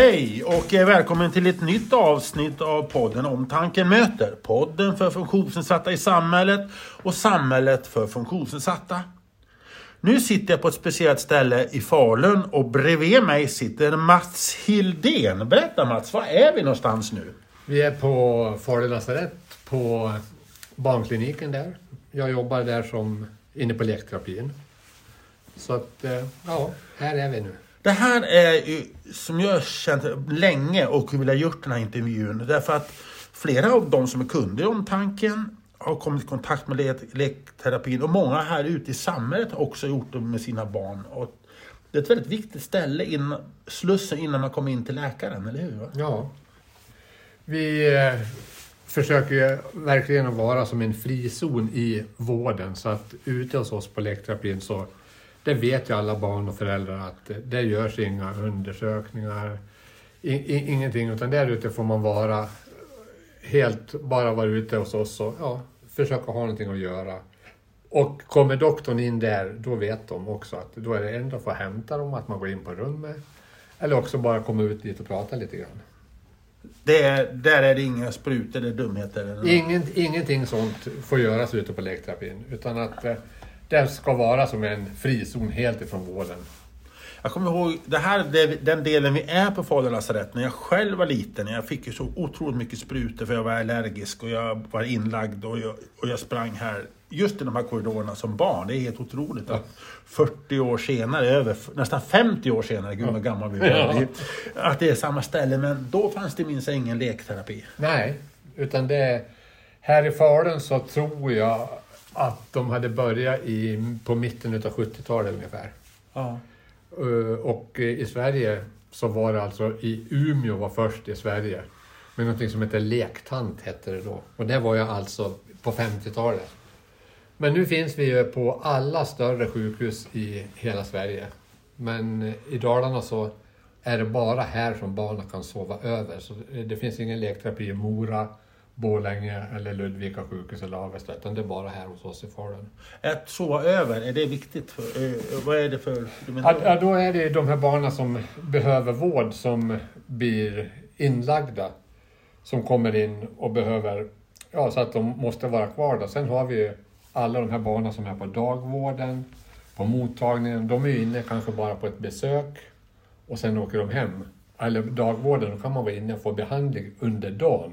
Hej och eh, välkommen till ett nytt avsnitt av podden Omtanken möter. Podden för funktionsnedsatta i samhället och samhället för funktionsnedsatta. Nu sitter jag på ett speciellt ställe i Falun och bredvid mig sitter Mats Hildén. Berätta Mats, var är vi någonstans nu? Vi är på Falu lasarett på barnkliniken där. Jag jobbar där som inne på lekterapin. Så att, eh, ja, här är vi nu. Det här är ju som jag har känt länge och vill ha gjort den här intervjun. Därför att flera av de som är kunder om tanken har kommit i kontakt med lek- lekterapin och många här ute i samhället har också gjort det med sina barn. Och det är ett väldigt viktigt ställe, in, slussen innan man kommer in till läkaren, eller hur? Ja. Vi eh, försöker ju verkligen att vara som en frizon i vården så att ute hos oss på lekterapin så det vet ju alla barn och föräldrar att det görs inga undersökningar, i, i, ingenting, utan där ute får man vara helt, bara vara ute hos oss och ja, försöka ha någonting att göra. Och kommer doktorn in där, då vet de också att då är det ändå för att hämta dem, att man går in på rummet. Eller också bara komma ut dit och prata lite grann. Det är, där är det inga sprutor eller dumheter? Eller. Ingen, ingenting sånt får göras ute på lekterapin, utan att det ska vara som en frizon helt ifrån vården. Jag kommer ihåg, det här, den delen vi är på Falu lasarett, när jag själv var liten, jag fick ju så otroligt mycket sprutor för jag var allergisk och jag var inlagd och jag, och jag sprang här, just i de här korridorerna som barn. Det är helt otroligt att 40 år senare, över, nästan 50 år senare, gud vad gammal vi var, Ja. att det är samma ställe. Men då fanns det minst ingen lekterapi. Nej, utan det... Här i Falun så tror jag att de hade börjat i, på mitten av 70-talet ungefär. Ja. Eh, Och i Sverige så var det alltså i Umeå var först i Sverige. Med någonting som heter lektant hette det då. Och det var ju alltså på 50-talet. Men nu finns vi ju på alla större sjukhus i hela Sverige. Men eh, i Dalarna så är det bara här som barnen kan sova över. Så eh, det finns ingen lekterapi i Mora, Borlänge eller Ludvika sjukhus eller Avesta. Utan det är bara här hos oss i Falun. Att sova över, är det viktigt? För, eh, vad är det för... Ja, då är det de här barnen som behöver vård som blir inlagda. Som kommer in och behöver, ja så att de måste vara kvar där. Sen har vi ju alla de här barnen som är på dagvården, på mottagningen. De är ju inne kanske bara på ett besök och sen åker de hem. Eller dagvården, då kan man vara inne och få behandling under dagen.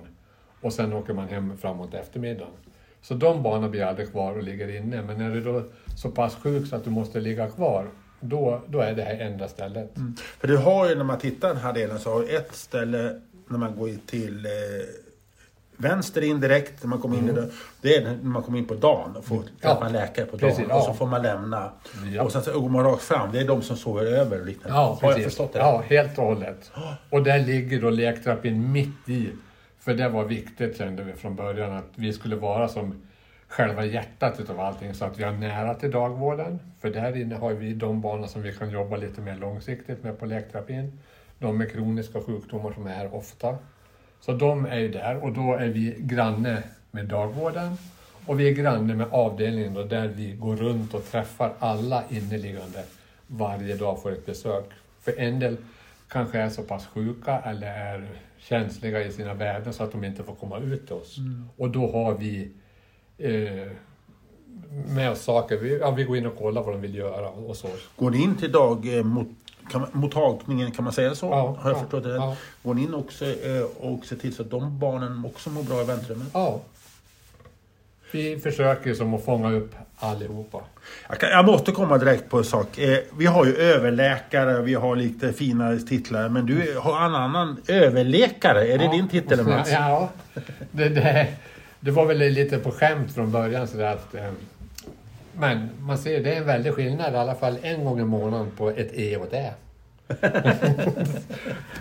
Och sen åker man hem framåt eftermiddagen. Så de barnen blir aldrig kvar och ligger inne. Men är du då så pass sjuk så att du måste ligga kvar, då, då är det här enda stället. För du har ju, när man tittar den här delen, så har du ett ställe när man går till eh, vänster in direkt, när man kommer in i det. Är när man kommer in på dagen och får träffa en läkare på dagen. Precis, Och ja. så får man lämna. Ja. Och sen så går man rakt fram. Det är de som sover över och liknande. Ja, har jag precis. förstått det? Ja, helt och hållet. Och där ligger då lekterapin mitt i. För det var viktigt kände vi från början att vi skulle vara som själva hjärtat utav allting så att vi har nära till dagvården. För där inne har vi de barnen som vi kan jobba lite mer långsiktigt med på lekterapin. De med kroniska sjukdomar som är här ofta. Så de är ju där och då är vi granne med dagvården. Och vi är granne med avdelningen då, där vi går runt och träffar alla inneliggande varje dag för ett besök. För en del kanske är så pass sjuka eller är känsliga i sina värden så att de inte får komma ut till oss. Och då har vi eh, med oss saker. Vi, ja, vi går in och kollar vad de vill göra och så. Går ni in till dag, eh, mot, kan mottagningen, kan man säga så? Ja, har jag ja, förstått det? ja. Går ni in också eh, och ser till så att de barnen också mår bra i väntrummet? Ja. Vi försöker som att fånga upp allihopa. Jag, kan, jag måste komma direkt på en sak. Eh, vi har ju överläkare, vi har lite fina titlar, men du har en annan överläkare. Är det Ja. din titel Mats? Ja, det, det, det var väl lite på skämt från början. Så att, eh, men man ser, det är en väldig skillnad i alla fall en gång i månaden på ett E och ett Ä.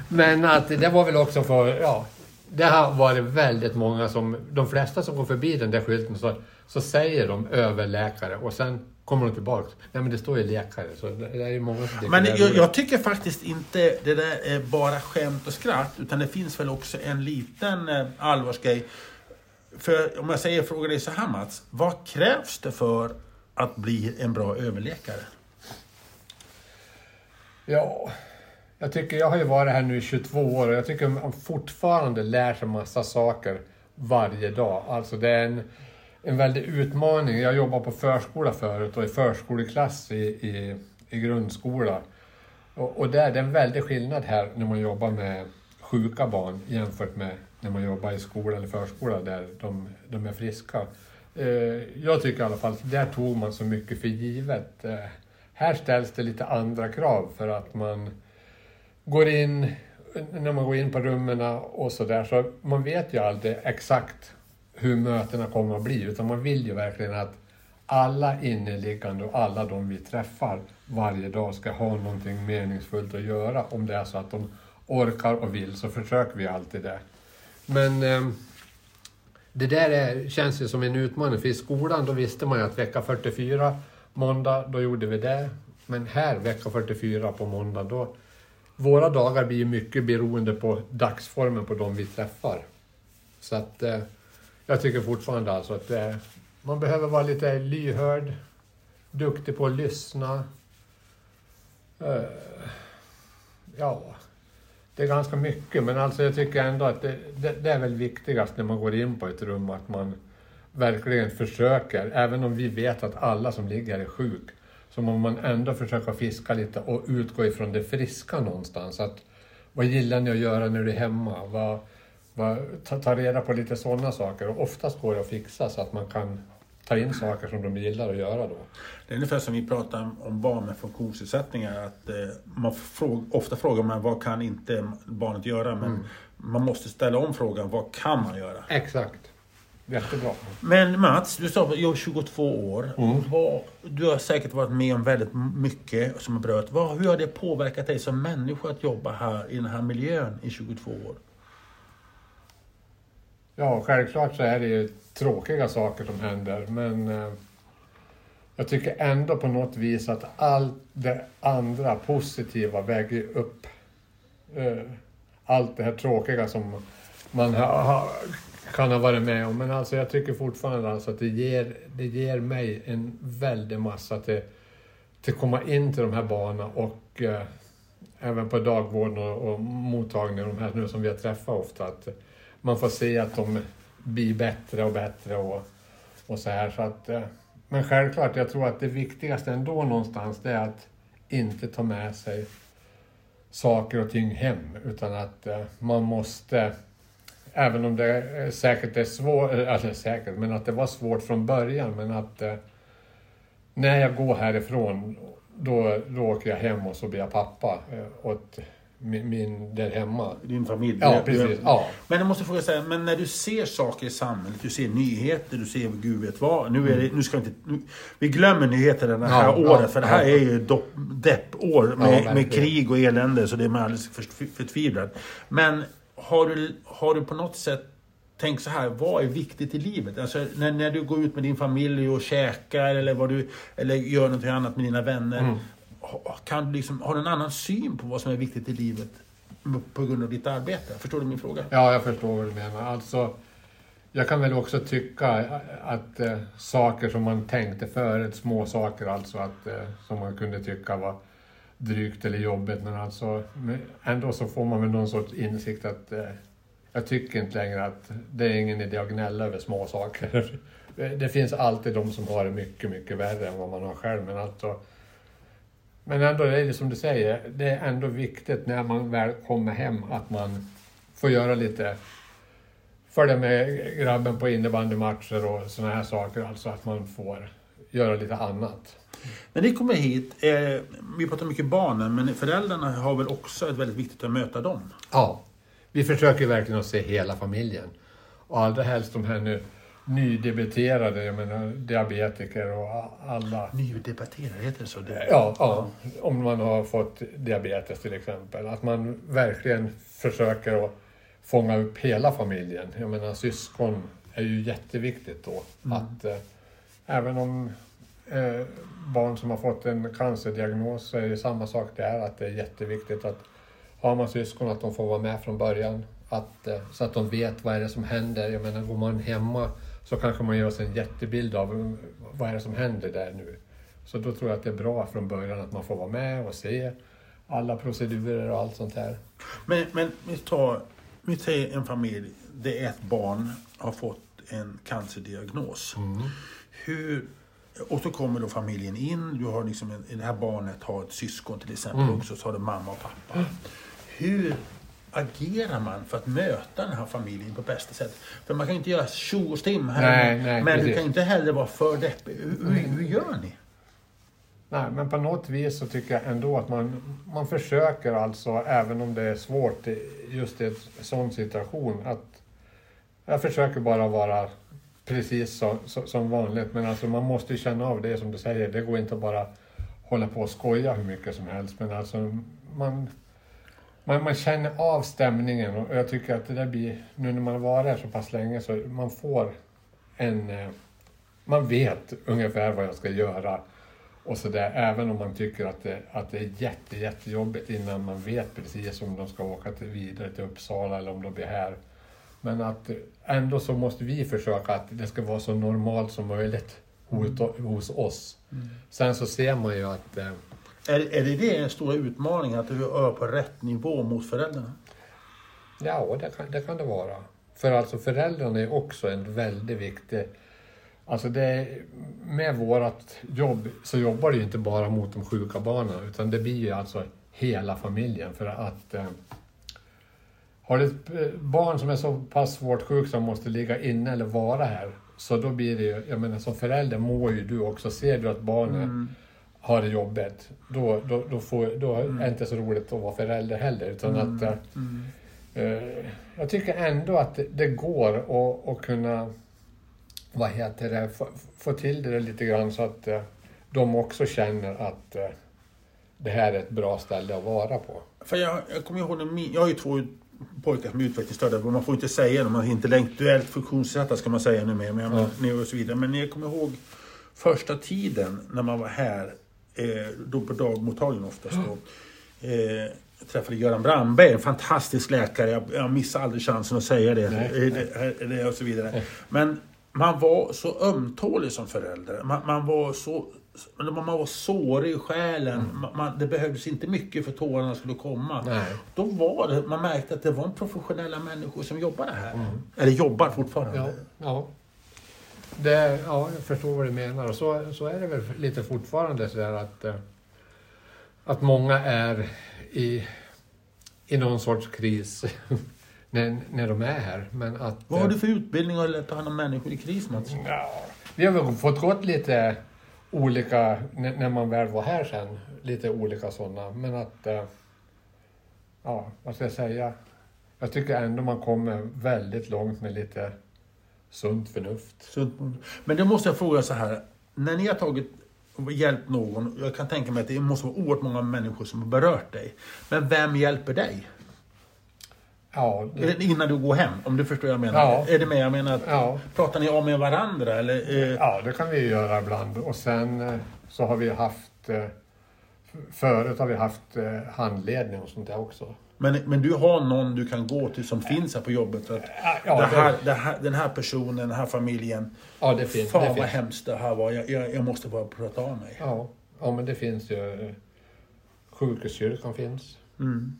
men att det var väl också för, ja, det har varit väldigt många som, de flesta som går förbi den där skylten så, så säger de överläkare och sen kommer de tillbaka. Nej men det står ju läkare så det, det är många som Men jag, jag tycker faktiskt inte det där är bara skämt och skratt, utan det finns väl också en liten eh, allvarsgrej. För om jag säger fråga dig så här Mats, vad krävs det för att bli en bra överläkare? Ja, jag tycker, jag har ju varit här nu i 22 år och jag tycker man fortfarande lär sig massa saker varje dag. Alltså det är en, en väldig utmaning. Jag jobbar på förskola förut och i förskoleklass i, i, i grundskola. Och, och där, det är en väldig skillnad här när man jobbar med sjuka barn jämfört med när man jobbar i skola eller förskola där de, de är friska. Eh, jag tycker i alla fall att där tog man så mycket för givet. Eh, här ställs det lite andra krav för att man går in, när man går in på rummen och sådär, så man vet ju aldrig exakt hur mötena kommer att bli, utan man vill ju verkligen att alla inneliggande och alla de vi träffar varje dag ska ha någonting meningsfullt att göra. Om det är så att de orkar och vill så försöker vi alltid det. Men eh, det där är, känns ju som en utmaning, för i skolan då visste man ju att vecka 44, måndag, då gjorde vi det. Men här, vecka 44 på måndag, då... Våra dagar blir ju mycket beroende på dagsformen på de vi träffar. Så att eh, jag tycker fortfarande alltså att eh, man behöver vara lite lyhörd, duktig på att lyssna. Eh, ja, det är ganska mycket, men alltså jag tycker ändå att det, det, det, är väl viktigast när man går in på ett rum att man verkligen försöker, även om vi vet att alla som ligger här är sjuk, så må man ändå försöka fiska lite och utgå ifrån det friska någonstans. Att, vad gillar ni att göra när du är hemma? Vad, vad, ta, ta reda på lite sådana saker och oftast går det att fixa så att man kan ta in saker som de gillar att göra då. Det är ungefär som vi pratar om barn med funktionsnedsättningar. Att, eh, man fråga, ofta frågar man vad kan inte barnet göra? Men mm. man måste ställa om frågan, vad kan man göra? Exakt. Jättebra. Men Mats, du sa att jag är 22 år. Mm. du har säkert varit med om väldigt mycket som har berört. hur har det påverkat dig som människa att jobba här i den här miljön i 22 år? Ja, självklart så är det ju tråkiga saker som händer, men eh, jag tycker ändå på något vis att allt det andra positiva väger upp eh, allt det här tråkiga som man ha, ha, kan ha varit med om. Men alltså jag tycker fortfarande alltså att det ger, det ger mig en väldig massa till, till att komma in till de här banorna och eh, även på dagvården och, och mottagningen, de här nu som vi har träffat ofta, att man får se att de blir bättre och bättre och, och så här. Så att, eh, men självklart, jag tror att det viktigaste ändå någonstans det är att inte ta med sig saker och ting hem, utan att eh, man måste Även om det säkert är svårt, eller säkert, men att det var svårt från början. Men att eh, när jag går härifrån, då, då åker jag hem och så blir jag pappa eh, åt min, min, där hemma. Din familj? Ja, precis. Ja. Men jag måste fråga så här, men när du ser saker i samhället, du ser nyheter, du ser gud vet vad. Nu är det, nu ska vi inte... Nu, vi glömmer nyheterna det här ja, året, ja, för det här är ju deppår med, med krig och elände, så det är man alldeles förtvivlad. Men har du, har du på något sätt tänkt så här, vad är viktigt i livet? Alltså när, när du går ut med din familj och käkar eller, vad du, eller gör någonting annat med dina vänner. Mm. Kan du liksom, har du en annan syn på vad som är viktigt i livet på grund av ditt arbete? Förstår du min fråga? Ja, jag förstår vad du menar. Alltså, jag kan väl också tycka att äh, saker som man tänkte förut, små saker alltså, att, äh, som man kunde tycka var drygt eller jobbigt men alltså ändå så får man väl någon sorts insikt att eh, jag tycker inte längre att det är ingen idé att gnälla över små saker. Det finns alltid de som har det mycket, mycket värre än vad man har själv men alltså men ändå är det som du säger, det är ändå viktigt när man väl kommer hem att man får göra lite följa med grabben på innebandymatcher och sådana här saker, alltså att man får göra lite annat. När ni kommer hit, eh, vi pratar mycket barnen, men föräldrarna har väl också ett väldigt viktigt att möta dem? Ja, vi försöker verkligen att se hela familjen. Och allra helst de här nu nydebuterade, jag menar diabetiker och alla. Nydebuterade, heter det så? Ja, ja, om man har fått diabetes till exempel. Att man verkligen försöker att fånga upp hela familjen. Jag menar syskon är ju jätteviktigt då. Mm. Att eh, även om eh, barn som har fått en cancerdiagnos så är det samma sak där, att det är jätteviktigt att har man syskon att de får vara med från början. Att, eh, så att de vet vad är det som händer. Jag menar, går man hemma så kanske man gör sig en jättebild av mm, vad är det som händer där nu. Så då tror jag att det är bra från början att man får vara med och se alla procedurer och allt sånt här. Men, men vi tar, vi säger en familj där ett barn har fått en cancerdiagnos. Hur, och så kommer då familjen in, du har liksom en, det här barnet har ett syskon till exempel Mm. också, så har det mamma och pappa. Hur agerar man för att möta den här familjen på bästa sätt? För man kan ju inte göra tjo och stim här, Nej, nej, men du precis. kan ju inte heller vara för deppig. Hur, hur, hur gör ni? Nej, men på något vis så tycker jag ändå att man, man försöker alltså, även om det är svårt just i en sån situation, att jag försöker bara vara precis så, så, som vanligt. Men alltså man måste ju känna av det som du säger. Det går inte att bara hålla på och skoja hur mycket som helst. Men alltså man, man, man känner av stämningen och jag tycker att det där blir, nu när man har varit här så pass länge så man får en, eh, man vet ungefär vad jag ska göra och så där, även om man tycker att det, att det är jätte, jättejobbigt innan man vet precis om de ska åka till, vidare till Uppsala eller om de blir här. Men att ändå så måste vi försöka att det ska vara så normalt som möjligt hos, hos oss. Sen så ser man ju att eh, Är, är det det den stora utmaningen, att du är på rätt nivå mot föräldrarna? Ja, det kan, det kan det vara. För alltså föräldrarna är också en väldigt viktig... Alltså det, med vårt jobb så jobbar det ju inte bara mot de sjuka barnen utan det blir ju alltså hela familjen. För att eh, har du ett eh, barn som är så pass svårt sjuk som måste ligga inne eller vara här så då blir det ju, jag menar som förälder mår ju du också. Ser du att barnet har det jobbigt då, då, då, får, då är det inte så roligt att vara förälder heller. Utan att eh, Eh, jag tycker ändå att det, det går att, att kunna vad heter det, få, få till det lite grann så att eh, de också känner att eh, det här är ett bra ställe att vara på. För jag, jag kommer ihåg, jag har ju två pojkar som är utvecklingsstörda, men man får inte säga det, de är intellektuellt funktionsnedsatta ska man säga nu med, men, Ja. ja. och så vidare. Men jag kommer ihåg första tiden när man var här, eh, då på dagmottagningen oftast då. Eh, jag träffade Göran Brandberg, en fantastisk läkare. Jag, jag missar aldrig chansen att säga det. Nej. Eh, det, det och så vidare. Men man var så ömtålig som förälder. Man, man var så man var sårig i själen. Man, man, det behövdes inte mycket för tårarna skulle komma. Nej. Då var det, man märkte att det var en professionella människor som jobbade här. Eller jobbar fortfarande. Ja, ja. Det, ja, jag förstår vad du menar. Och så, så är det väl lite fortfarande så att, eh, att många är i, i någon sorts kris när, när de är här. Men att, Vad har eh, du för utbildning att ta hand om människor i kris, Mats? Ja, vi har väl fått gått lite olika, när man väl var här sen, lite olika sådana. Men att, eh, ja, vad ska jag säga? Jag tycker ändå man kommer väldigt långt med lite sunt förnuft. Sunt. Men då måste jag fråga så här. När ni har tagit och hjälpt någon, jag kan tänka mig att det måste vara oerhört många människor som har berört dig. Men vem hjälper dig? Ja, det, Innan du går hem, om du förstår vad jag menar. Ja. Är det med? Jag menar, att, ja, pratar ni av med varandra? Eller, eh, ja, det kan vi göra ibland. Och sen eh, så har vi haft, eh, förut har vi haft eh, handledning och sånt där också. men, men du har någon du kan gå till som finns här på jobbet? Att, Ja, det här, det, här, den här personen, den här familjen. ja, det finns. Fan det vad finns. hemskt det här var. Jag, jag, jag måste bara prata av mig. Ja, ja, men det finns ju. Sjukhuskyrkan finns. Mm.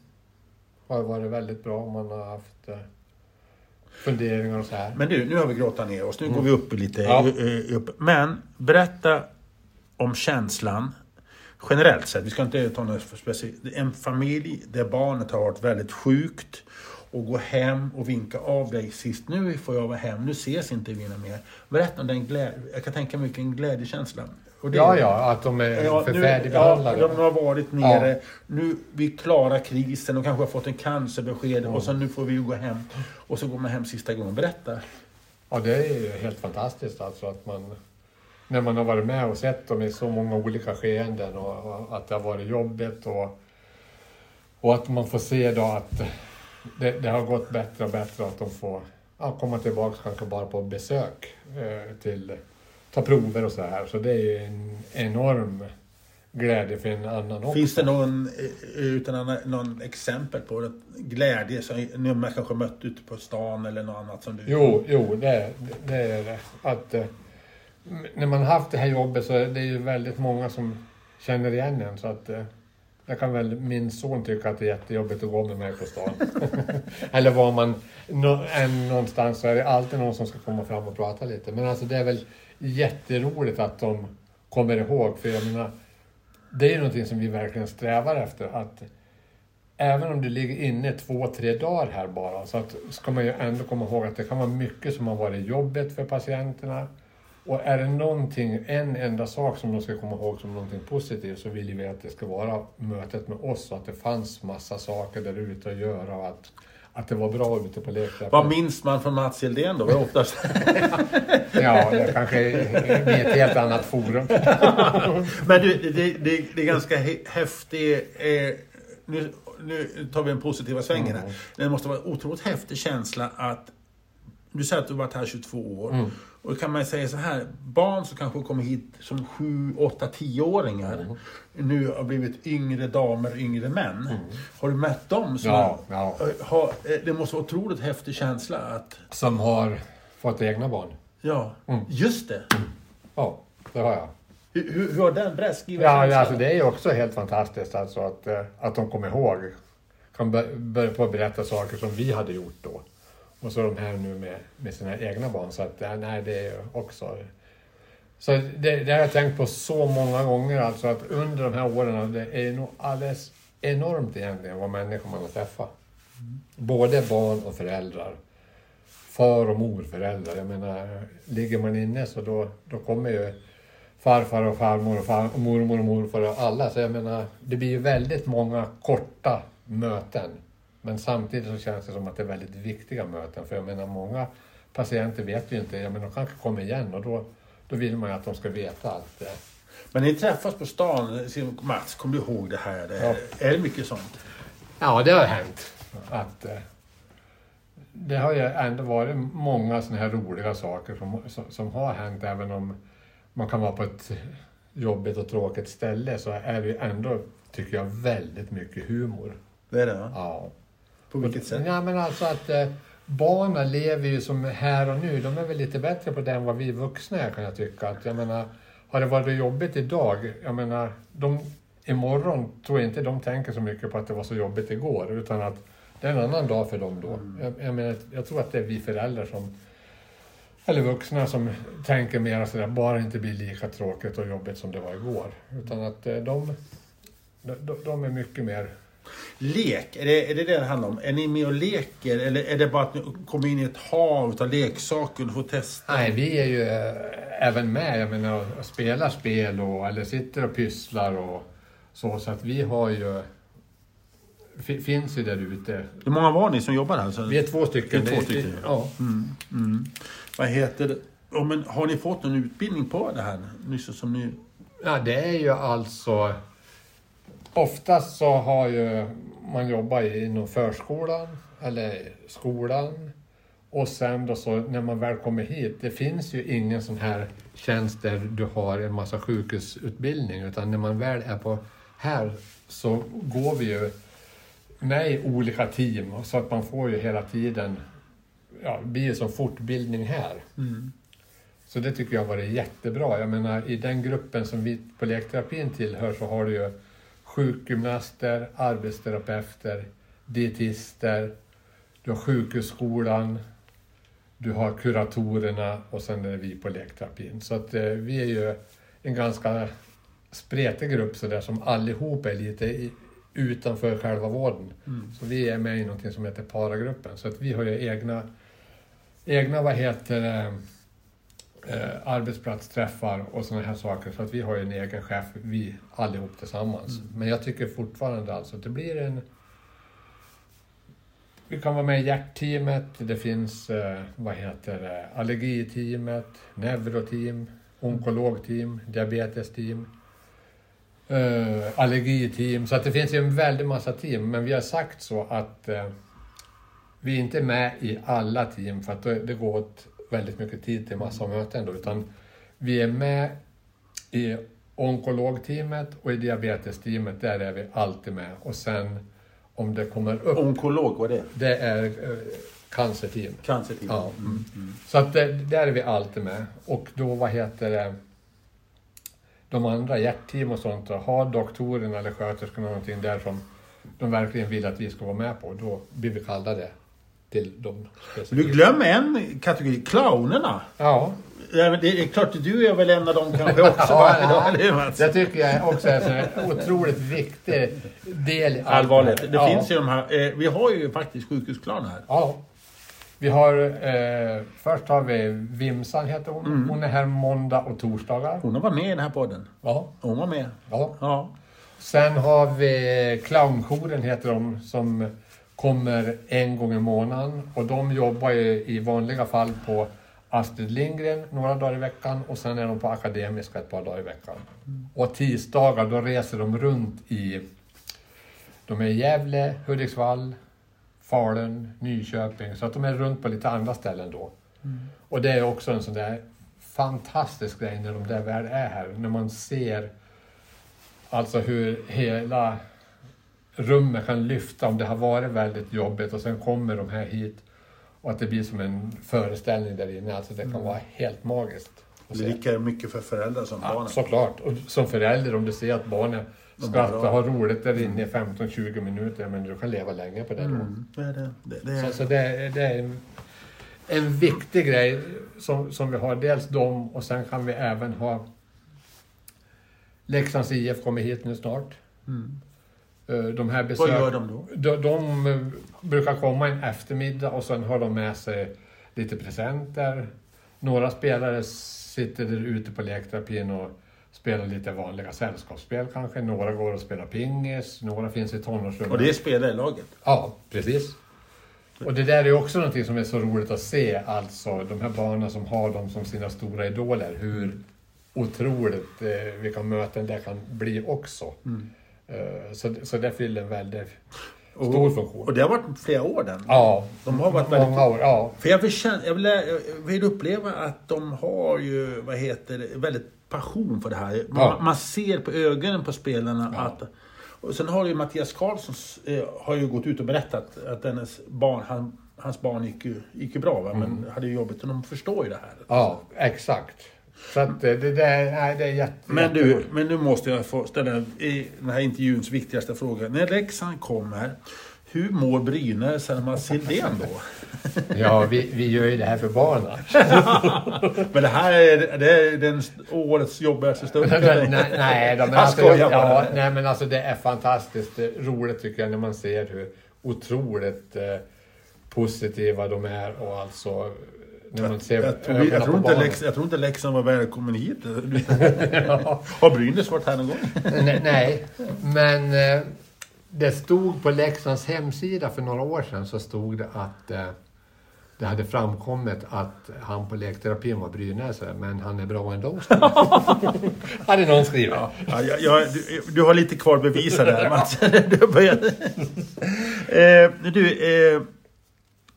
Har varit väldigt bra om man har haft eh, funderingar och så här. Men du, nu har vi gråtat ner oss. Nu går vi upp lite. Ja. eh, Upp. Men berätta om känslan generellt sett. Vi ska inte ta något speciellt. En familj där barnet har varit väldigt sjukt och gå hem och vinka av dig sist. Nu får jag vara hem, nu ses inte vi mer. Berätta om den glädje. Jag kan tänka mig vilken glädjekänsla. Och det- Ja, ja, att de är Ja, för nu, färdigbehandlade. ja, de har varit nere. Nu vi klarar krisen och kanske har fått en cancerbesked och så nu får vi gå hem. Och så går man hem sista gången. Berätta. Ja, det är ju helt fantastiskt alltså att man när man har varit med och sett dem i så många olika skeenden och, och att det har varit jobbigt och, och att man får se då att det, det har gått bättre och bättre och att de får ja, komma tillbaka kanske bara på besök eh, till ta prover och så här. Så det är ju en enorm glädje för en annan också. Finns det någon, eh, utan någon, exempel på glädje som ni har kanske mött ute på stan eller något annat som du... Jo, jo det, det är det. Att, eh, när man haft det här jobbet så är det ju väldigt många som känner igen en. Så att, eh, Det kan väl min son tycka att det är jättejobbigt att gå med mig på stan. Eller var man än någonstans så är det alltid någon som ska komma fram och prata lite. Men alltså det är väl jätteroligt att de kommer ihåg. För jag menar, det är ju någonting som vi verkligen strävar efter. Att även om du ligger inne två, tre dagar här bara, så att, ska man ju ändå komma ihåg att det kan vara mycket som har varit jobbigt för patienterna. Och är det någonting, en enda sak som de ska komma ihåg som någonting positivt så vill vi att det ska vara mötet med oss och att det fanns massa saker där ute att göra och att, att det var bra ute på lekplatsen. Vad minns man från Mats Hildén då? Är oftast... Ja, det kanske blir ett helt annat forum. Men du, det, det, det är ganska häftigt. Eh, nu, nu tar vi en positiva svängen här. Det måste vara en otroligt häftig känsla att du säger att du varit här 22 år. Och då kan man säga så här, barn som kanske kommer hit som 7, 8, 10-åringar nu har blivit yngre damer, yngre män. Har du mött dem? Som Ja, ja. Har, eh, det måste vara otroligt häftig känsla att, Som har fått egna barn. ja, just det. Ja, det har jag. Hur, hur, hur har den beskriven Ja, alltså det är ju också helt fantastiskt alltså att, eh, att de kommer ihåg. Kan bör- börja på att berätta saker som vi hade gjort då. Och så de här nu med, med sina egna barn. Så att, nej, det är också... Så det, det har jag tänkt på så många gånger alltså att under de här åren, det är nog alldeles enormt egentligen vad människor man har träffat. Både barn och föräldrar. Far och morföräldrar. Jag menar, ligger man inne så då, då kommer ju farfar och farmor och, far, och mormor och morfar och alla. Så jag menar, det blir ju väldigt många korta möten. Men samtidigt så känns det som att det är väldigt viktiga möten. För jag menar, många patienter vet ju inte. Jag menar, de kanske kommer igen och då, då vill man ju att de ska veta allt. eh. Men ni träffas på stan, Mats, kommer du ihåg det här? Det, Är det mycket sånt? Ja, det har hänt. Att, eh, det har ju ändå varit många sådana här roliga saker som, som, som har hänt. Även om man kan vara på ett jobbigt och tråkigt ställe så är det ju ändå, tycker jag, väldigt mycket humor. Det är det, va? Ja. På vilket sätt? Ja, men alltså att eh, barnen lever ju som här och nu. De är väl lite bättre på det än vad vi vuxna är kan jag tycka. Att, jag menar, har det varit jobbigt idag, jag menar, de, imorgon tror jag inte de tänker så mycket på att det var så jobbigt igår. Utan att det är en annan dag för dem då. Jag, jag, menar, jag tror att det är vi föräldrar som eller vuxna som tänker mer sådär, bara inte blir lika tråkigt och jobbigt som det var igår. Utan att eh, de, de, de är mycket mer Lek, är det, är det det det handlar om? Är ni med och leker eller är det bara att ni kommer in i ett hav av leksaker och får testa? Nej, vi är ju eh, även med, jag menar, och spelar spel och, eller sitter och pysslar och så. Så att vi har ju, fi- finns ju där ute. Hur många var ni som jobbar här? Så, Vi är två stycken. Är två stycken, Ja. mm. Vad heter det? Ja, men har ni fått någon utbildning på det här? Nyss som ni... ja, det är ju alltså... Oftast så har ju man jobbat inom förskolan eller skolan. Och sen då så när man väl kommer hit, det finns ju ingen sån här tjänst där du har en massa sjukhusutbildning. Utan när man väl är på här så går vi ju med i olika team. Så att man får ju hela tiden, ja, det blir ju som fortbildning här. Så det tycker jag har varit jättebra. Jag menar i den gruppen som vi på lekterapin tillhör så har du ju sjukgymnaster, arbetsterapeuter, dietister, du har sjukhusskolan, du har kuratorerna och sen är det vi på lekterapin. Så att eh, vi är ju en ganska spretig grupp så där som allihop är lite i, utanför själva vården. Så vi är med i någonting som heter paragruppen. Så att vi har ju egna, egna vad heter det, eh, arbetsplatsträffar och sådana här saker. Så att vi har ju en egen chef, vi allihop tillsammans. Men jag tycker fortfarande alltså att det blir en... Vi kan vara med i hjärtteamet, det finns eh, vad heter det, allergiteamet, neuroteam, onkologteam, diabetesteam, eh, allergiteam. Så att det finns ju en väldig massa team. Men vi har sagt så att eh, vi är inte med i alla team för att det, det går åt väldigt mycket tid till massa möten då, utan vi är med i onkologteamet och i diabetesteamet, där är vi alltid med. Och sen om det kommer upp, Onkolog, vad är det? det är eh, cancerteam. Cancerteam? Ja. Så att det, där är vi alltid med. Och då, vad heter det? de andra hjärtteam och sånt, har doktorerna eller sköterskorna någonting där som de verkligen vill att vi ska vara med på, då blir vi kallade till dem. Du glömmer en kategori, clownerna. Ja, det är klart, du är väl en av dem kanske också? Ja, va? ja. Eller hur, det tycker jag också är en otroligt viktig del Allvarligt. Det ja. finns ju de här, eh, vi har ju faktiskt sjukhusclowner här. Ja. Vi har, eh, först har vi Vimsan heter hon. Mm. Hon är här måndag och torsdagar. Hon har varit med i den här podden. Ja. Hon var med. ja. Ja. Sen har vi Clowncjouren heter de som kommer en gång i månaden. Och de jobbar ju i vanliga fall på Astrid Lindgren några dagar i veckan och sen är de på Akademiska ett par dagar i veckan. Och tisdagar då reser de runt i de är i Gävle, Hudiksvall, Falun, Nyköping. Så att de är runt på lite andra ställen då. Och det är också en sån där fantastisk grej när de där väl är här. När man ser alltså hur hela rummet kan lyfta om det har varit väldigt jobbigt och sen kommer de här hit och att det blir som en föreställning där inne. Alltså det kan vara helt magiskt. Det är lika mycket för föräldrar som Ja, barnen. såklart. Och som förälder om du ser att barnen De ska har roligt där inne i 15-20 minuter, men du kan leva länge på det då. Mm, det är det. det, det Så, så det, är- det är en, en viktig grej som, som vi har. Dels dem och sen kan vi även ha Leksands IF kommer hit nu snart. mm. Eh, De här Vad besök, gör de då? de, de eh, brukar komma en eftermiddag och sen har de med sig lite presenter. Några spelare sitter där ute på lekterapin och spelar lite vanliga sällskapsspel kanske. Några går och spelar pingis, några finns i tonårsrummet. Och det är spelare i laget? Ja, precis. Och det där är också någonting som är så roligt att se, alltså de här barnen som har dem som sina stora idoler, hur otroligt eh, vilka möten det kan bli också. Eh, så, så det fyller en väldigt stor funktion. Och det har varit flera år den. Ja, De har varit väldigt... många år. Ja, För jag vill, känna, jag, vill, jag vill uppleva att de har ju, vad heter det, väldigt passion för det här. Man, Ja. man ser på ögonen på spelarna Ja. att... Och sen har ju Mattias Karlsson eh, har ju gått ut och berättat att hennes barn, han, hans barn gick ju, gick ju bra, va? men hade ju jobbigt. Och de förstår ju det här. ja exakt. Så att eh, det, där, nej, det är jätte, Men du, men nu måste jag få ställa i den här intervjuns viktigaste fråga. När Leksand kommer, hur mår Brynäs eller Mats Hildén då? Ja, vi, vi gör ju det här för barnen. Men det här är, det är den årets jobbigaste stund. nej, nej, de, men Jag alltså, bara. ja, nej, men alltså det är fantastiskt roligt tycker jag när man ser hur otroligt eh, positiva de är och alltså när man ser Jag tror, jag, inte barnen. Lex, jag tror inte Leksand var välkommen hit. Ja. Har Brynäs varit här någon gång? nej, nej, men eh, det stod på Leksands hemsida för några år sedan så stod det att eh, det hade framkommit att han på lekterapin var brynäsare, men han är bra ändå. hade någon skrivit. Ja, jag, jag, du, du har lite kvar att bevisa där Mats. Du, eh, du, eh,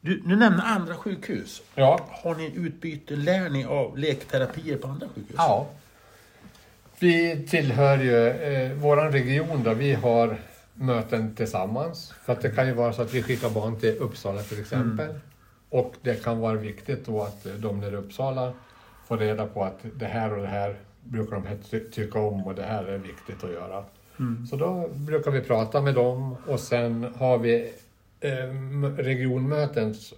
du, du nämner andra sjukhus. Ja. Har ni utbyte, lär ni av lekterapier på andra sjukhus? Ja. Vi tillhör ju, eh, våran region då, vi har möten tillsammans. För att det kan ju vara så att vi skickar barn till Uppsala till exempel. Och det kan vara viktigt då att eh, de där i Uppsala får reda på att det här och det här brukar de ty- tycka om och det här är viktigt att göra. Så då brukar vi prata med dem och sen har vi regionmöten s-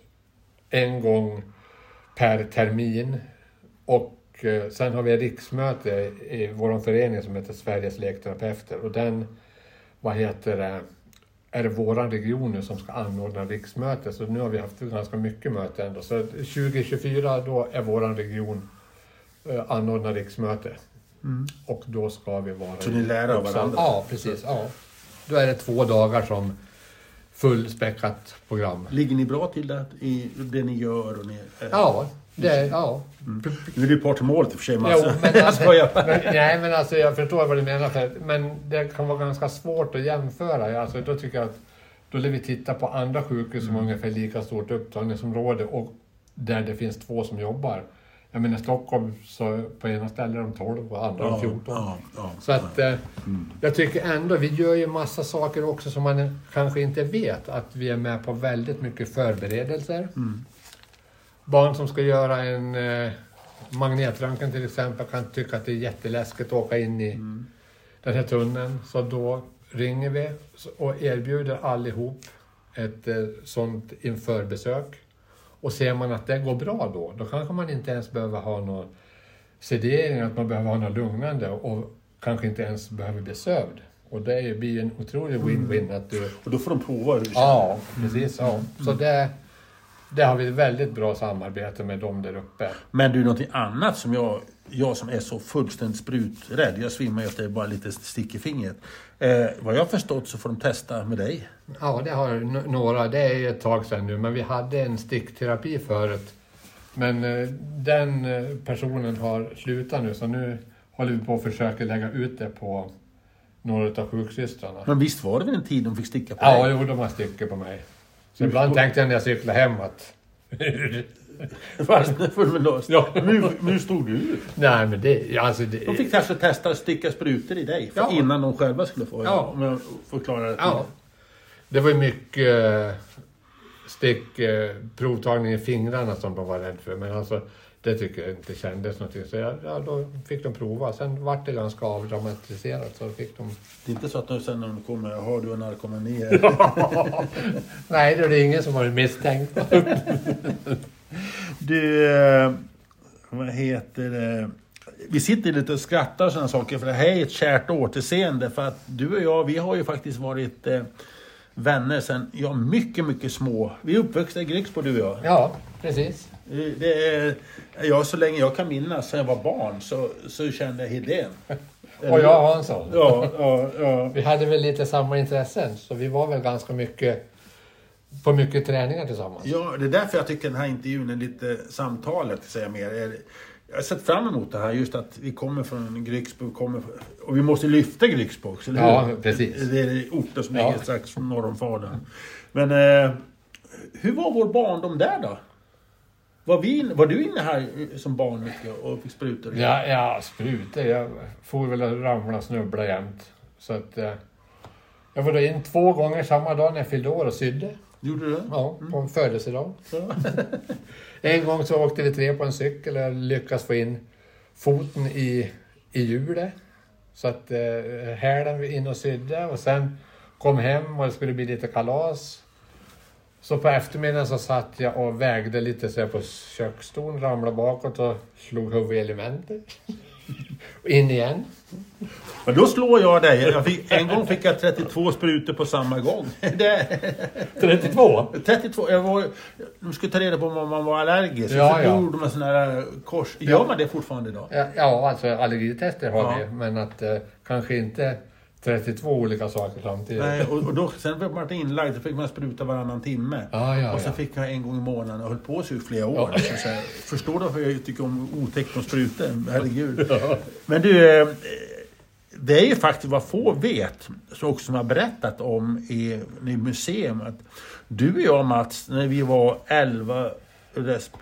en gång per termin. Och eh, sen har vi ett riksmöte i vår förening som heter Sveriges lekterapeuter. Och den, vad heter det, är det våran region nu som ska anordna riksmöte. Så nu har vi haft ganska mycket möten ändå. Så 2024 då är våran region eh, anordna riksmöte. Och då ska vi vara Så ni lär av varandra? Ja, precis. Ja. Då är det två dagar som fullspäckat program. Ligger ni bra till det, i det ni gör? Och ni, eh, Ja, det, ja. Nu är du part i målet i och för sig Mats. Jo, men alltså, men, nej, men alltså jag förstår vad du menar. För, men det kan vara ganska svårt att jämföra. Alltså, då tycker jag att då lär vi titta på andra sjukhus som har ungefär lika stort upptagningsområde och där det finns två som jobbar. Jag menar Stockholm, så på ena stället är de 12 och andra de 14. Ja, ja, Så att eh, jag tycker ändå, vi gör ju massa saker också som man kanske inte vet. Att vi är med på väldigt mycket förberedelser. Barn som ska göra en, eh, magnetröntgen till exempel kan tycka att det är jätteläskigt att åka in i den här tunneln. Så då ringer vi och erbjuder allihop ett eh, sånt införbesök. Och ser man att det går bra då, då kanske man inte ens behöver ha någon sedering, att man behöver ha något lugnande och kanske inte ens behöver bli sövd. Och det blir en otrolig win-win att du... Och då får de prova hur det känns. Ja, precis. Ja. Så det, det har vi ett väldigt bra samarbete med dem där uppe. Men du, någonting annat som jag, jag som är så fullständigt spruträdd, jag svimmar ju att det är bara lite stick i fingret. Eh, vad jag har förstått så får de testa med dig. Ja, det har några. Det är ett tag sedan nu, men vi hade en stickterapi förut. Men eh, den eh, personen har slutat nu, så nu håller vi på att försöka lägga ut det på några av sjuksystrarna. Men visst var det väl en tid de fick sticka på Ja, dig? jo, de har stickor på mig. Så ibland tänkte jag när jag cyklade hem att... Fast lösa. Ja. Men men hur stod du ut? Nej, men det... Alltså, det De fick alltså testa att sticka sprutor i dig Ja. innan de själva skulle få Ja. Om jag förklarar det. Ja. Det var ju mycket eh, stick, provtagning i fingrarna som de var rädda för. Men alltså, det tycker jag inte kändes någonting. Så jag, ja, då fick de prova. Sen vart det ganska avdramatiserat. Så fick de... Det är inte så att de sen när de kommer, har du en narkomani? Nej, det är ingen som har misstänkt. Du, eh, vad heter det? Vi sitter lite och skrattar och sådana saker för det här är ett kärt återseende för att du och jag, vi har ju faktiskt varit eh, vänner sedan, ja mycket, mycket små. Vi är uppväxta i Grycksbo du och jag. ja, precis. Eh, Det är, ja, så länge jag kan minnas, sen jag var barn, så, så kände jag Helene. Och jag Hansson. Ja, ja, ja. Vi hade väl lite samma intressen. Så vi var väl ganska mycket på mycket träningar tillsammans. Ja, det är därför jag tycker den här intervjun är lite samtalet, säga mer. är- Jag har sett fram emot det här, just att vi kommer från Grycksbo, kommer, och vi måste lyfta Grycksbo också, eller hur? Ja, precis. Det är orter som Ja. ligger strax norr om Falun. Men eh, hur var vår barndom där då? Var, vi, in- var du inne här eh, som barn mycket och fick sprutor? Ja, ja sprutor. Jag får väl ramla och snubbla jämt. Så att... Eh, jag var då in två gånger samma dag när jag fyllde år och sydde. Gjorde du det? Ja, på en födelsedag. Ja. En gång så åkte vi tre på en cykel och lyckades få in foten i, i hjulet. Så att eh, hälen in och sydde och sen kom hem och det skulle bli lite kalas. Så på eftermiddagen så satt jag och vägde lite så jag på köksstolen, ramlade bakåt och slog huvudet i elementet. In igen. Men då slår jag dig. Jag fick, en gång fick jag 32 sprutor på samma gång. Det, 32? 32, jag var, de skulle ta reda på om man var allergisk. Ja, så ja. gjorde de en sån här kors. Gör man det fortfarande idag? Ja, ja alltså allergitester har Ja. vi, men att eh, kanske inte 32 olika saker samtidigt. Nej, och, och då, sen blev man inlagd, då fick man spruta varannan timme. Ja, ja, och sen ja. fick jag en gång i månaden och höll på så i flera år. Så, så här, förstår du varför jag tycker om otäckt om sprutor? Herregud. Men du, eh, det är ju faktiskt vad få vet, så också som har berättat om i, i museum, att du och jag Mats, när vi var 11 resp.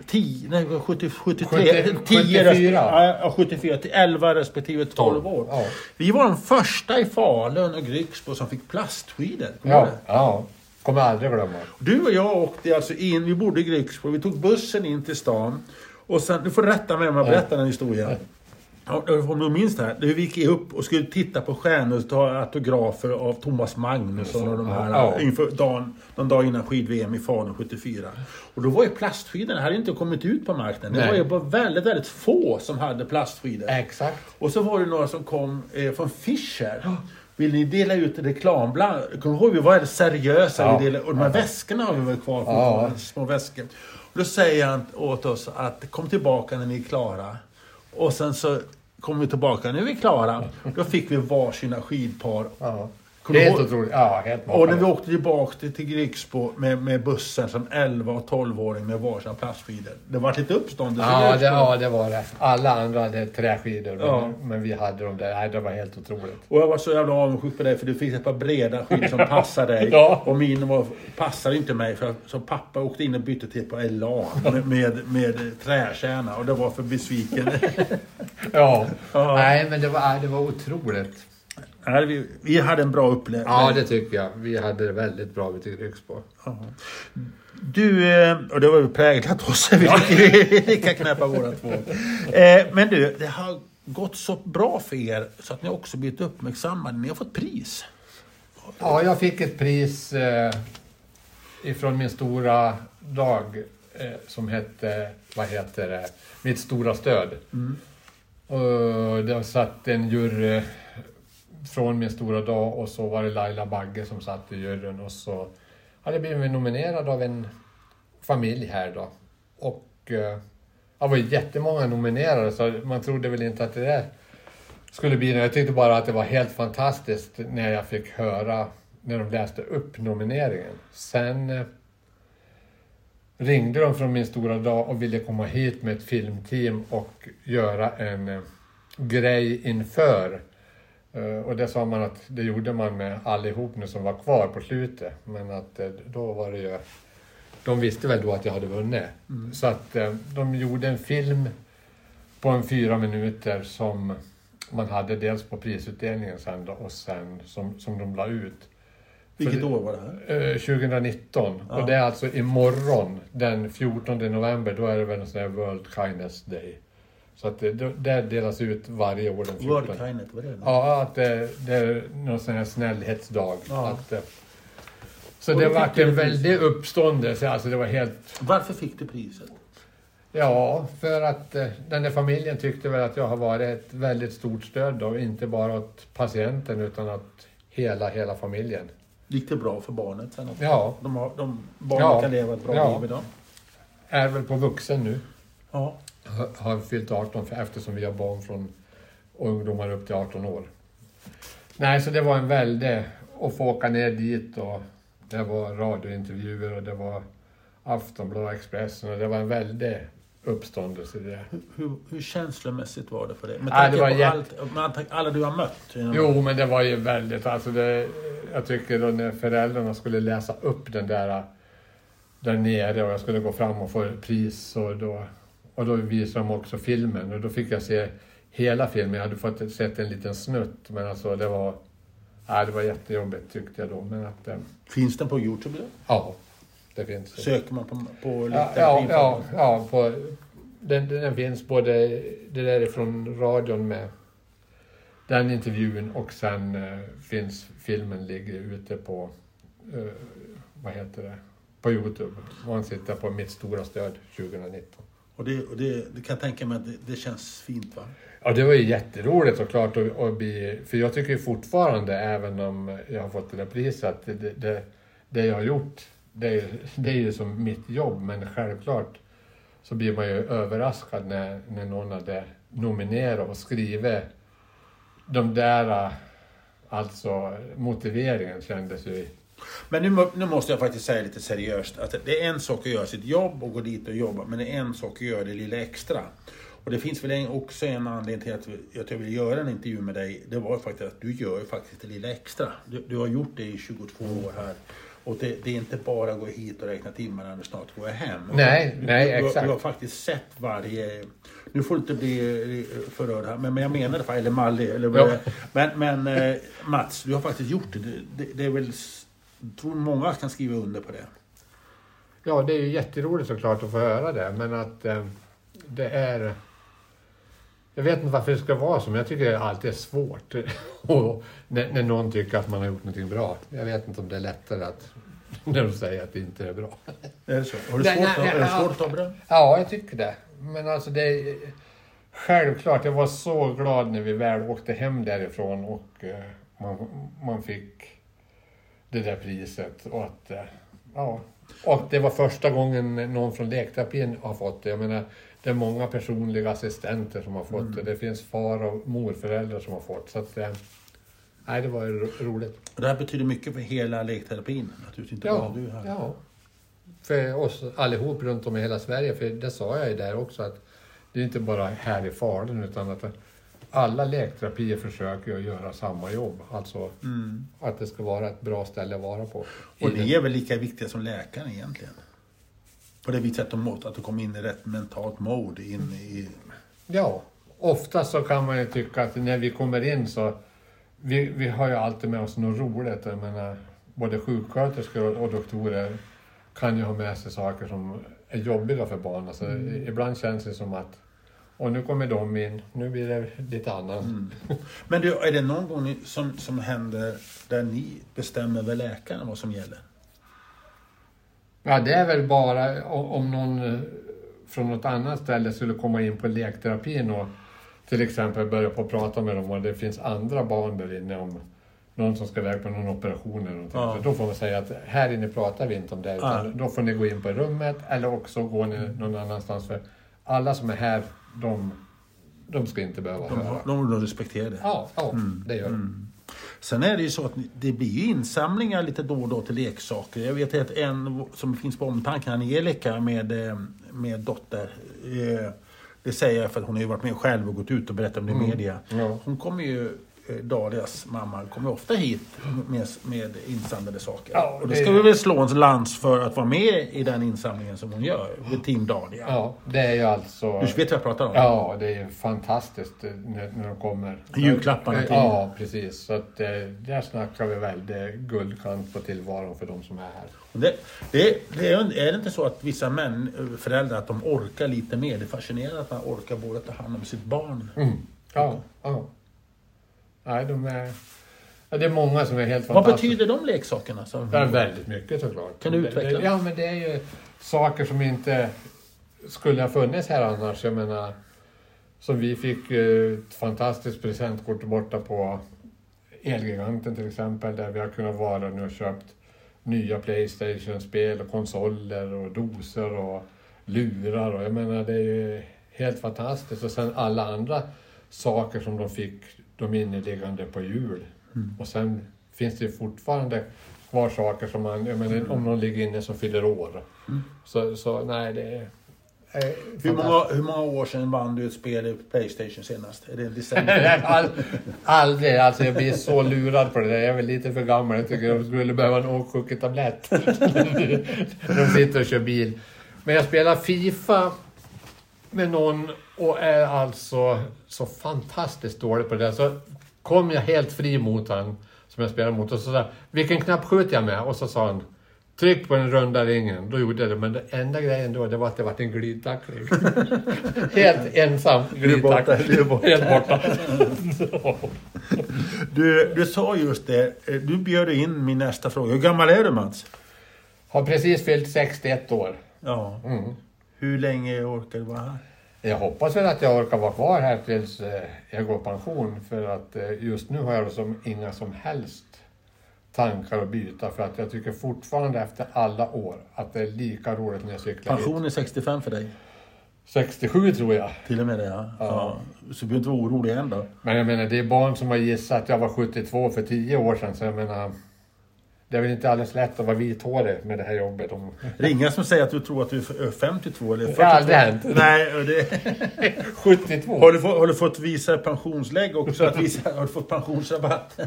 10, nej, 70, 73, 70, 10 resp. 74. Ja, 74 till 11 respektive 12 år. Ja. Vi var de första i Falun och Grycksbo som fick plastskidor. Ja, ja. Kommer aldrig glömma. Du och jag åkte alltså in, vi bodde i Grycksbo, vi tog bussen in till stan. Och sen, du får rätta mig om jag berättar den historien. Ja, om du minns det här. Vi gick upp och skulle titta på stjärnor och ta autografer av Thomas Magnusson och de här Ja. inför dagen, någon dag innan skid-VM i Falun 74. Och då var ju plastskidorna, hade inte kommit ut på marknaden. Det Nej. var ju bara väldigt, väldigt få som hade plastskidor. Exakt. Och så var det några som kom eh, från Fischer. Vill ni dela ut reklamblad? Kommer du ihåg? Vi var väldigt seriösa. Ja. Vi delade, och de här väskorna har vi väl kvar fortfarande. Små väskor. Och då säger han åt oss att kom tillbaka när ni är klara. Och sen så kom vi tillbaka när vi är klara. Då fick vi varsina skidpar. Ja. Helt ihåg? otroligt. Ja, helt Och när vi åkte tillbaka till, till Grycksbo med, med bussen som 11 och 12-åring med varsina plastskidor. Det var lite uppståndelse. Ja det, ja, det var det. Alla andra hade träskidor, men, Ja. men vi hade de där. Nej, det var helt otroligt. Och jag var så jävla avundsjuk på dig för du fick ett par breda skidor som passade dig. Ja. Och min var, passade inte mig för så pappa åkte in och bytte till par LA med, med, med träkärna och det var för besviken. Ja. Ja. Nej, men det var, det var otroligt. Nej, vi, vi hade en bra upplevelse. Ja, det tycker jag. Vi hade det väldigt bra Grycksbo. Ja. Du, eh, och det var ju präglat oss. Vi fick lika knäppa båda två. Eh, Men du, det har gått så bra för er så att ni också blivit uppmärksammade. Ni har fått pris. Ja, jag fick ett pris eh, ifrån min stora dag eh, som hette, vad heter det, Mitt stora stöd. Och det satt en jury från min stora dag och så var det Laila Bagge som satt i juryn och så hade jag blivit nominerad av en familj här då. Och eh, det var jättemånga nominerade så man trodde väl inte att det där skulle bli. Jag tyckte bara att det var helt fantastiskt när jag fick höra när de läste upp nomineringen. Sen eh, ringde de från min stora dag och ville komma hit med ett filmteam och göra en eh, grej inför. Eh, och det sa man att det gjorde man med allihop nu som var kvar på slutet. Men att eh, då var det ju... De visste väl då att jag hade vunnit. Så att eh, de gjorde en film på en fyra minuter som man hade dels på prisutdelningen sen då, och sen som, som de la ut. Vilket år var det här? Eh, 2019. Ja. Och det är alltså imorgon, den 14 november, då är det väl en sån här World Kindness Day. Så att det, det delas ut varje år den 14. World Kindness, vad är det? Ja, att det, det är någon sån här snällhetsdag. Ja. Att, eh, så Och det var en väldig uppståndelse. Alltså det var helt... Varför fick du priset? Ja, för att eh, den där familjen tyckte väl att jag har varit ett väldigt stort stöd då. Inte bara åt patienten utan åt hela, hela familjen. Gick det bra för barnet sen? också? Ja. De har, de, barnen Ja. kan leva ett bra Ja. liv idag? Är väl på vuxen nu. Ja. Har- fyllt 18 för, eftersom vi har barn från ungdomar upp till 18 år. Nej, så det var en väldig... Att få åka ner dit och det var radiointervjuer och det var Aftonbladet Expressen och det var en väldig uppståndelse det. Hur, hur, hur känslomässigt var det för dig? Med Ja, tanke det var på jätte- allt, med alla du har mött. Jo, men det var ju väldigt... Alltså det, jag tycker då när föräldrarna skulle läsa upp den där där nere och jag skulle gå fram och få pris och då, och då visade de också filmen och då fick jag se hela filmen. Jag hade fått sett en liten snutt men alltså det var... Ja, det var jättejobbigt tyckte jag då men att... eh, Finns den på Youtube? Då? Ja, det finns. Söker man på, på lite ja, ja, ja på, den, den finns både det där är från radion med den intervjun och sen eh, finns filmen ligger ute på, eh, vad heter det, på Youtube. Man sitter på Mitt stora stöd 2019. Och det, och det, det kan jag tänka mig att det, det känns fint va? Ja, det var ju jätteroligt såklart att, och bli... För jag tycker ju fortfarande, även om jag har fått det där priset, att det, det, det jag har gjort, det, är- det är ju som mitt jobb. Men självklart så blir man ju överraskad när, när någon hade nominerat och skrivit de där... Alltså, motiveringen kändes ju... Men nu, nu måste jag faktiskt säga lite seriöst att det är en sak att göra sitt jobb och gå dit och jobba, men det är en sak att göra det lilla extra. Och det finns väl också en anledning till att, jag vill göra en intervju med dig. Det var faktiskt att du gör faktiskt det lilla extra. Du, du har gjort det i 22 år här. Och det, det är inte bara att gå hit och räkna timmarna och snart går jag hem. Nej, du, nej, du, exakt. Du har faktiskt sett varje... Nu får du inte bli förrörd här, men, men jag menar det, eller mallig. Eller vad Ja. Men, men eh, Mats, du har faktiskt gjort det. Det, det, det är väl... tror många kan skriva under på det. Ja, det är ju jätteroligt såklart att få höra det, men att eh, det är... Jag vet inte varför det ska vara så, men jag tycker det alltid är svårt och när, när någon tycker att man har gjort någonting bra. Jag vet inte om det är lättare att när de säger att det inte är bra. Är det så? Har du svårt, nej, att- nej, är det ja. svårt att ta beröm? Ja, jag tycker det. Men alltså det är... Självklart, jag var så glad när vi väl åkte hem därifrån och eh, man, man fick det där priset. Och att, eh, ja. och det var första gången någon från lekterapin har fått det. Jag menar, det är många personliga assistenter som har fått det. Det finns far och morföräldrar som har fått. Så att, eh, nej, det var roligt. Och det här betyder mycket för hela lekterapin. Naturligtvis inte bara Ja, du här. ja. För oss allihop runt om i hela Sverige. För det sa jag ju där också att det är inte bara här i Falun utan att alla lekterapier försöker att göra samma jobb. Alltså Mm. att det ska vara ett bra ställe att vara på. Och ni är väl lika viktiga som läkaren egentligen? På det viset att de, att de kommer in i rätt mentalt mode. In i, Ja, ofta så kan man ju tycka att när vi kommer in så vi, vi har ju alltid med oss något roligt. Jag menar, både sjuksköterskor och, doktorer kan ju ha med sig saker som är jobbiga för barnen. Så Mm. Ibland känns det som att och nu kommer de in, nu blir det lite annat. Mm. Men du, är det någon gång som, som händer där ni bestämmer över läkaren vad som gäller? Ja, det är väl bara om någon eh, från något annat ställe skulle komma in på lekterapin och till exempel börja på att prata med dem och det finns andra barn där inne om någon som ska iväg på någon operation eller någonting. Ja. Så då får man säga att här inne pratar vi inte om det utan Ja. då får ni gå in på rummet eller också går ni någon annanstans för alla som är här, de, de ska inte behöva De, höra. de, de respekterar det. Ja, ja Mm. det gör de. Sen är det ju så att det blir ju insamlingar lite då och då till leksaker. Jag vet att en som finns på omtanken, Angelica med, eh, med dotter. eh, Det säger jag för att hon har ju varit med själv och gått ut och berättat om det i media. Ja. Hon kommer ju, Dalias mamma, kommer ofta hit med, med insamlade saker. Ja, och då det- ska vi väl slå en lans för att vara med i den insamlingen som hon gör med Team Dahlia. Ja, det är ju alltså... Du vet vad jag pratar om? Ja, det är fantastiskt eh, när, när de kommer. Julklapparna till- Ja, precis. Så att, eh, där snackar vi väl det är guldkant på tillvaron för de som är här. Det, det, det är, är det inte så att vissa män, föräldrar att de orkar lite mer? Det är fascinerande att man orkar både ta hand om sitt barn. Ja, ja. Nej, de är... Ja, det är många som är helt Vad fantastiska. betyder de leksakerna? Det är väldigt mycket såklart. Kan du utveckla? Ja, men det är ju saker som inte skulle ha funnits här annars. Jag menar, som vi fick eh, ett fantastiskt presentkort borta på Elgiganten till exempel, där vi har kunnat vara nu och köpt nya Playstation-spel och konsoler och doser och lurar och jag menar det är ju helt fantastiskt. Och sen alla andra saker som de fick, de inneliggande på jul. Och sen finns det fortfarande kvar saker som man, jag menar om någon ligger inne som fyller år. Så, så nej, det är... är Hur, många, hur många år sedan vann du ett spel i Playstation senast? Är det en decennium? All, aldrig, alltså jag blir så lurad på det där. Jag är väl lite för gammal. Jag tycker jag skulle behöva en åksjuke-tablett. De sitter och kör bil. Men jag spelar Fifa med någon och är alltså så fantastiskt dålig på det. där. Så kom jag helt fri mot han som jag spelar mot och så sa vilken knapp skjuter jag med? Och så sa han Tryck på den runda ringen. Då gjorde jag det. Men det enda grejen då, det var att det var en glidtackling. Helt ensam är borta, glidtackling. du är borta. Helt borta. Du, du sa just det, du bjöd in min nästa fråga. Hur gammal är du Mats? Har precis fyllt 61 år. Ja. Mm. Hur länge orkar du vara här? Jag hoppas väl att jag orkar vara kvar här tills eh, jag går i pension. För att eh, just nu har jag som inga som helst tankar att byta. För att jag tycker fortfarande efter alla år att det är lika roligt när jag cyklar. Pension är 65 för dig? 67 tror jag. Till och med det ja. ja. Så du behöver inte vara orolig än då? Men jag menar, det är barn som har gissat att jag var 72 för 10 år sedan. Så jag menar, det är väl inte alldeles lätt att vara vithårig med det här jobbet. Om... Ingen som säger att du tror att du är 52 eller 42? Det har aldrig hänt. Nej, det... 72? Har du, fått, har du fått visa pensionslägg också? Att visa, har du fått pensionsrabatt?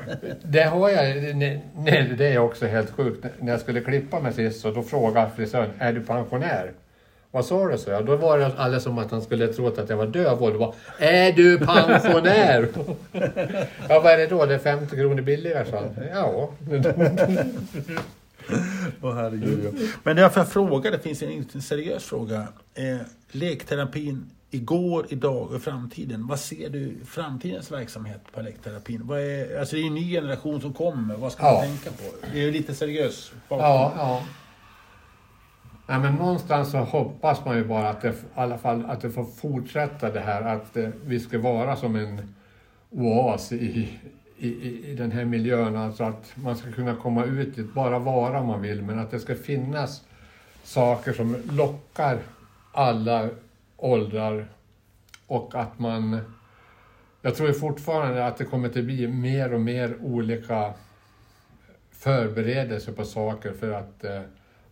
Det har jag. Nej, nej, det är också helt sjukt. När jag skulle klippa mig sist så då frågade frisören, är du pensionär? Vad sa du? så jag. Då var det alldeles som att han skulle trott att jag var döv och det var, är du pensionär? ja, vad är det då? Det är 50 kronor billigare, han. Ja. Åh herregud. ja. Men därför jag frågar, det finns en seriös fråga. Eh, lekterapin igår, idag och framtiden. Vad ser du i framtidens verksamhet på lekterapin? Vad är, alltså det är en ny generation som kommer. Vad ska Ja. man tänka på? Det är ju lite seriös bakgrund. Ja, ja. Men någonstans så hoppas man ju bara att det, i alla fall, att det får fortsätta det här att det, vi ska vara som en oas i, i, i, den här miljön. Alltså att man ska kunna komma ut dit, bara vara om man vill, men att det ska finnas saker som lockar alla åldrar och att man... Jag tror fortfarande att det kommer att bli mer och mer olika förberedelser på saker för att eh,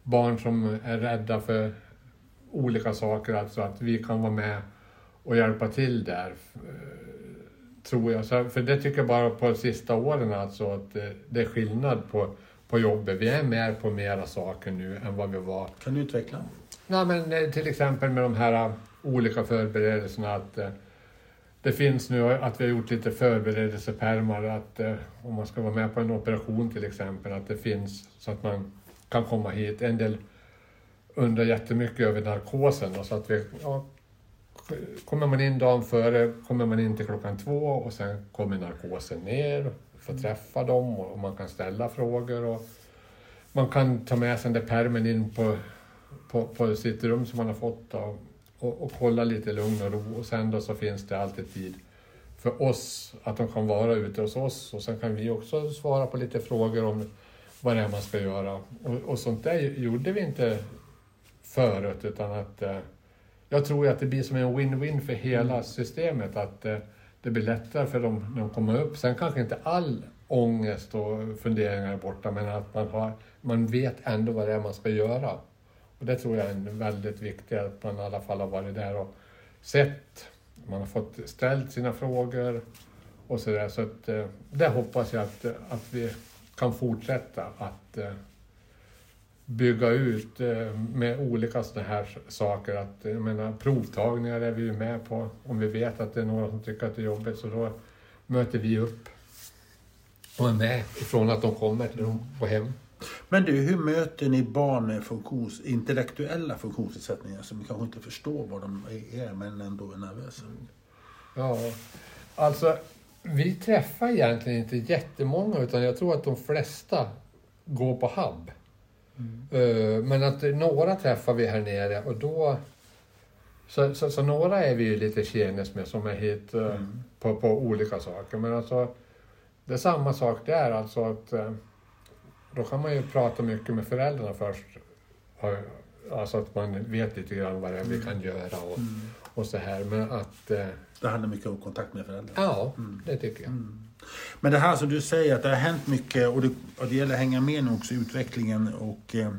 barn som är rädda för olika saker, alltså att vi kan vara med och hjälpa till där. eh, Tror jag. Så, för det tycker jag bara på de sista åren alltså att det, det är skillnad på, på jobbet. Vi är med på mera saker nu än vad vi var Kan du utveckla? Nej, men eh, till exempel med de här eh, olika förberedelserna att eh, det finns nu att vi har gjort lite förberedelsepärmar att eh, om man ska vara med på en operation till exempel att det finns så att man kan komma hit. En del undrar jättemycket över narkosen. Och så att vi, ja, kommer man in dagen före, kommer man in till klockan två och sen kommer narkosen ner, får träffa dem och man kan ställa frågor. Och man kan ta med sig den där pärmen in på, på, på sitt rum som man har fått då, och, och kolla lite lugn och ro. Och sen då så finns det alltid tid för oss att de kan vara ute hos oss och sen kan vi också svara på lite frågor om vad det är man ska göra. Och, och sånt där gjorde vi inte förut utan att eh, jag tror att det blir som en win-win för hela mm. systemet att eh, det blir lättare för dem när de kommer upp. Sen kanske inte all ångest och funderingar är borta men att man, har, man vet ändå vad det är man ska göra. Och det tror jag är väldigt viktigt att man i alla fall har varit där och sett man har fått ställt sina frågor och sådär. Så att, eh, det hoppas jag att, att vi kan fortsätta att eh, bygga ut eh, med olika sådana här saker. Att, jag menar, provtagningar är vi ju med på. Om vi vet att det är några som tycker att det är jobbigt så då möter vi upp och är med ifrån att de kommer till dem på hem. Men du, hur möter ni barn med funktions, intellektuella funktionsnedsättningar som kanske inte förstår vad de är men ändå är nervösa? Ja, alltså vi träffar egentligen inte jättemånga utan jag tror att de flesta går på HUB. Mm. Eh, men att några träffar vi här nere och då så, så, så några är vi ju lite tjenis med som är hit eh, mm. på, på olika saker. Men alltså det är samma sak där alltså att eh, då kan man ju prata mycket med föräldrarna först. Alltså att man vet lite grann vad det är vi kan göra och, mm. och så här. Men att... Eh, det handlar mycket om kontakt med föräldrar? Ja, mm. det tycker jag. Mm. Men det här som du säger att det har hänt mycket och det, och det gäller att hänga med nu också i utvecklingen och eh,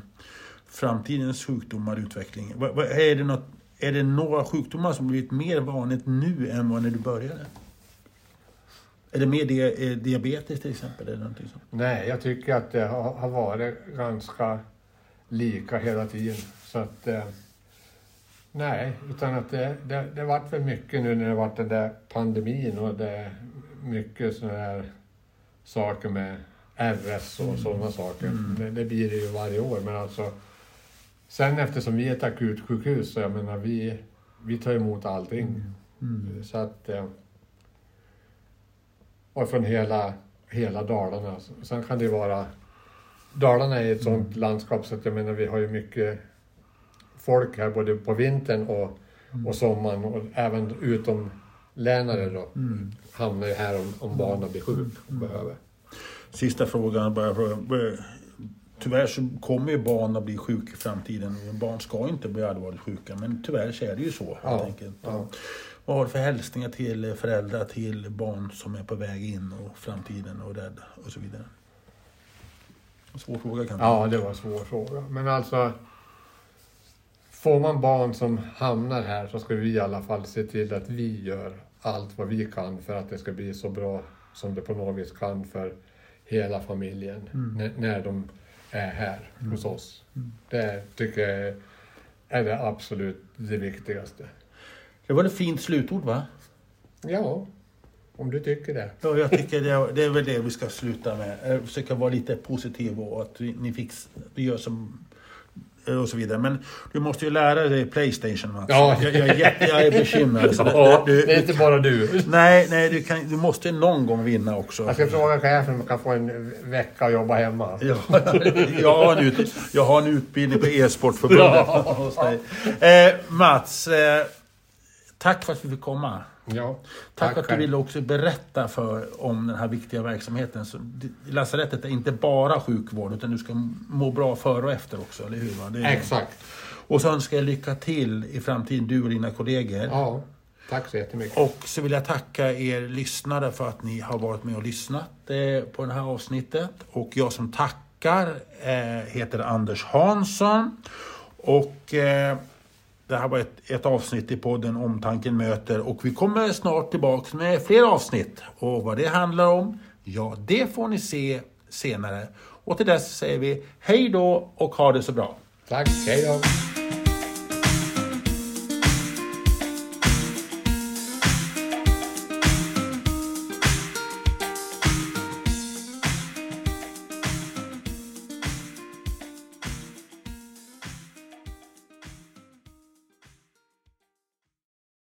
framtidens sjukdomar och utveckling. Va, va, är, det något, är det några sjukdomar som blivit mer vanligt nu än vad när du började? Är det mer di diabetes till exempel? Eller någonting sånt? Nej, jag tycker att det har, har varit ganska lika hela tiden. Så att, eh, nej, utan att det, det, det varit väl mycket nu när det varit den där pandemin och det är mycket sådana här saker med RS och mm. sådana saker. Mm. Det, det, blir det ju varje år, men alltså sen eftersom vi är ett akutsjukhus så jag menar vi, vi tar emot allting. Mm. mm. Så att eh, och från hela, hela Dalarna. Sen kan det vara... Dalarna är ett sånt mm. landskap så att jag menar vi har ju mycket folk här både på vintern och, mm. och sommaren och även utomlänare då mm. hamnar ju här om, om barnen blir sjuk och mm. behöver. Sista frågan bara. Tyvärr så kommer ju barn att bli sjuka i framtiden. Barn ska inte bli allvarligt sjuka men tyvärr så är det ju så. Ja, ja. Vad har du för hälsningar till föräldrar till barn som är på väg in och framtiden och rädda och så vidare? En svår fråga kanske? Ja, det var en svår fråga. Men alltså, får man barn som hamnar här så ska vi i alla fall se till att vi gör allt vad vi kan för att det ska bli så bra som det på något vis kan för hela familjen mm. när, när de är här mm. hos oss. Mm. Det tycker jag är det absolut det viktigaste. Det var ett fint slutord va? Ja, om du tycker det. Ja, jag tycker det, det är väl det vi ska sluta med. Jag försöka vara lite positiv och att ni fick, vi gör som och så vidare. Men du måste ju lära dig Playstation Mats. Ja. Jag, jag, jag är bekymrad. ja, du, det är inte bara du. Nej, nej du, kan, du måste någon gång vinna också. Jag ska fråga chefen om jag kan få en vecka att jobba hemma. Ja, jag, har en ut, jag har en utbildning på e-sportförbundet ja. Eh, Mats, eh, Tack för att vi fick komma. Ja, tack, tack att du ville också berätta för, om den här viktiga verksamheten. Så, lasarettet är inte bara sjukvård, utan du ska må bra före och efter också, eller hur? Va? Det är, Exakt. Och så önskar jag lycka till i framtiden, du och dina kollegor. Ja, tack så jättemycket. Och så vill jag tacka er lyssnare för att ni har varit med och lyssnat eh, på det här avsnittet. Och jag som tackar eh, heter Anders Hansson. Och... Det här var ett, ett avsnitt i podden Omtanken möter och vi kommer snart tillbaka med fler avsnitt. Och vad det handlar om, ja det får ni se senare. Och till dess säger vi hej då och ha det så bra. Tack, hej då.